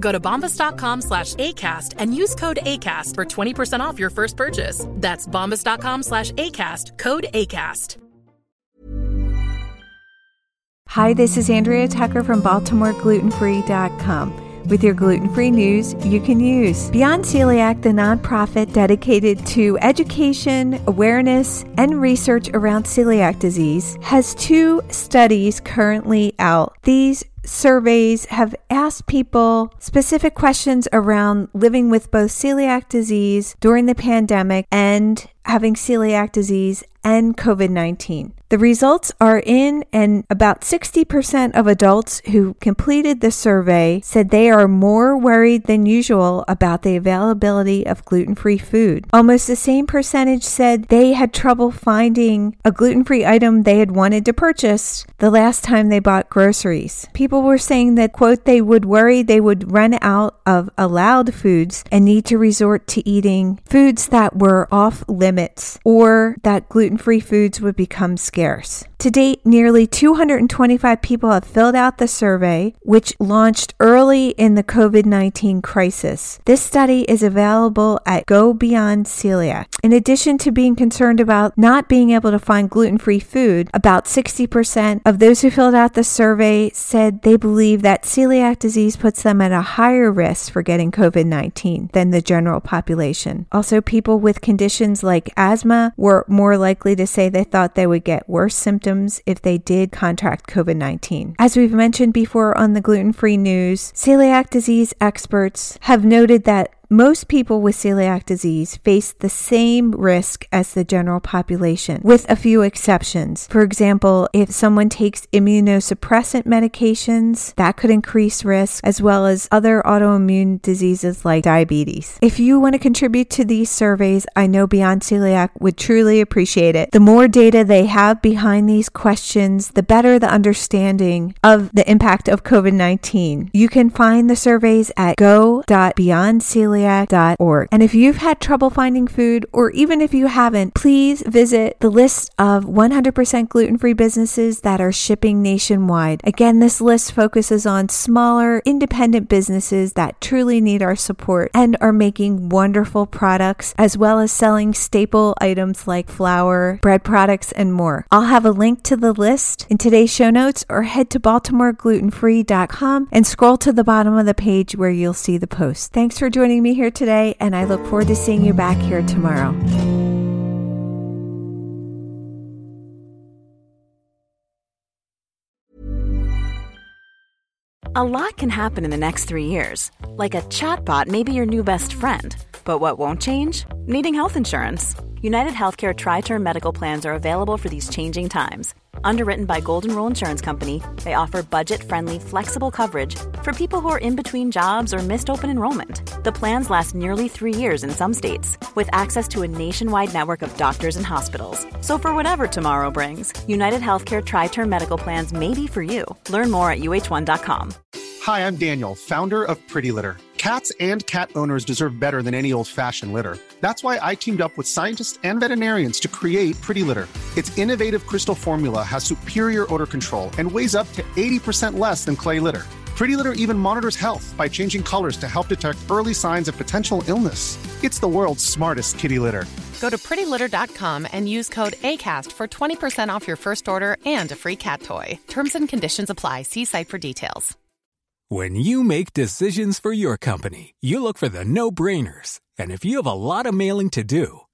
Go to bombas.com slash ACAST and use code ACAST for 20% off your first purchase. That's bombas.com slash ACAST, code ACAST. Hi, this is Andrea Tucker from BaltimoreGlutenFree.com with your gluten free news you can use. Beyond Celiac, the nonprofit dedicated to education, awareness, and research around celiac disease, has two studies currently out. These surveys have asked people specific questions around living with both celiac disease during the pandemic and having celiac disease and COVID 19. The results are in, and about 60% of adults who completed the survey said they are more worried than usual about the availability of gluten free food. Almost the same percentage said they had trouble finding a gluten free item they had wanted to purchase the last time they bought groceries. People were saying that, quote, they would worry they would run out of allowed foods and need to resort to eating foods that were off limits or that gluten free foods would become scarce. To date, nearly 225 people have filled out the survey, which launched early in the COVID 19 crisis. This study is available at Go Beyond Celiac. In addition to being concerned about not being able to find gluten free food, about 60% of those who filled out the survey said they believe that celiac disease puts them at a higher risk for getting COVID 19 than the general population. Also, people with conditions like asthma were more likely to say they thought they would get worse symptoms if they did contract COVID 19. As we've mentioned before on the gluten free news, celiac disease experts have noted that most people with celiac disease face the same risk as the general population, with a few exceptions. For example, if someone takes immunosuppressant medications, that could increase risk, as well as other autoimmune diseases like diabetes. If you want to contribute to these surveys, I know Beyond Celiac would truly appreciate it. The more data they have behind these questions, the better the understanding of the impact of COVID 19. You can find the surveys at go.beyondceliac celiac.org. And if you've had trouble finding food, or even if you haven't, please visit the list of 100% gluten free businesses that are shipping nationwide. Again, this list focuses on smaller, independent businesses that truly need our support and are making wonderful products, as well as selling staple items like flour, bread products, and more. I'll have a link to the list in today's show notes, or head to BaltimoreGlutenFree.com and scroll to the bottom of the page where you'll see the post. Thanks for joining me here today, and I look forward to seeing you back here tomorrow. A lot can happen in the next three years. Like a chatbot may be your new best friend. But what won't change? Needing health insurance. United Healthcare Tri Term Medical Plans are available for these changing times. Underwritten by Golden Rule Insurance Company, they offer budget friendly, flexible coverage for people who are in between jobs or missed open enrollment. The plans last nearly three years in some states, with access to a nationwide network of doctors and hospitals. So, for whatever tomorrow brings, United Healthcare Tri Term Medical Plans may be for you. Learn more at uh1.com. Hi, I'm Daniel, founder of Pretty Litter. Cats and cat owners deserve better than any old fashioned litter. That's why I teamed up with scientists and veterinarians to create Pretty Litter. Its innovative crystal formula has superior odor control and weighs up to 80% less than clay litter. Pretty Litter even monitors health by changing colors to help detect early signs of potential illness. It's the world's smartest kitty litter. Go to prettylitter.com and use code ACAST for 20% off your first order and a free cat toy. Terms and conditions apply. See site for details. When you make decisions for your company, you look for the no brainers. And if you have a lot of mailing to do,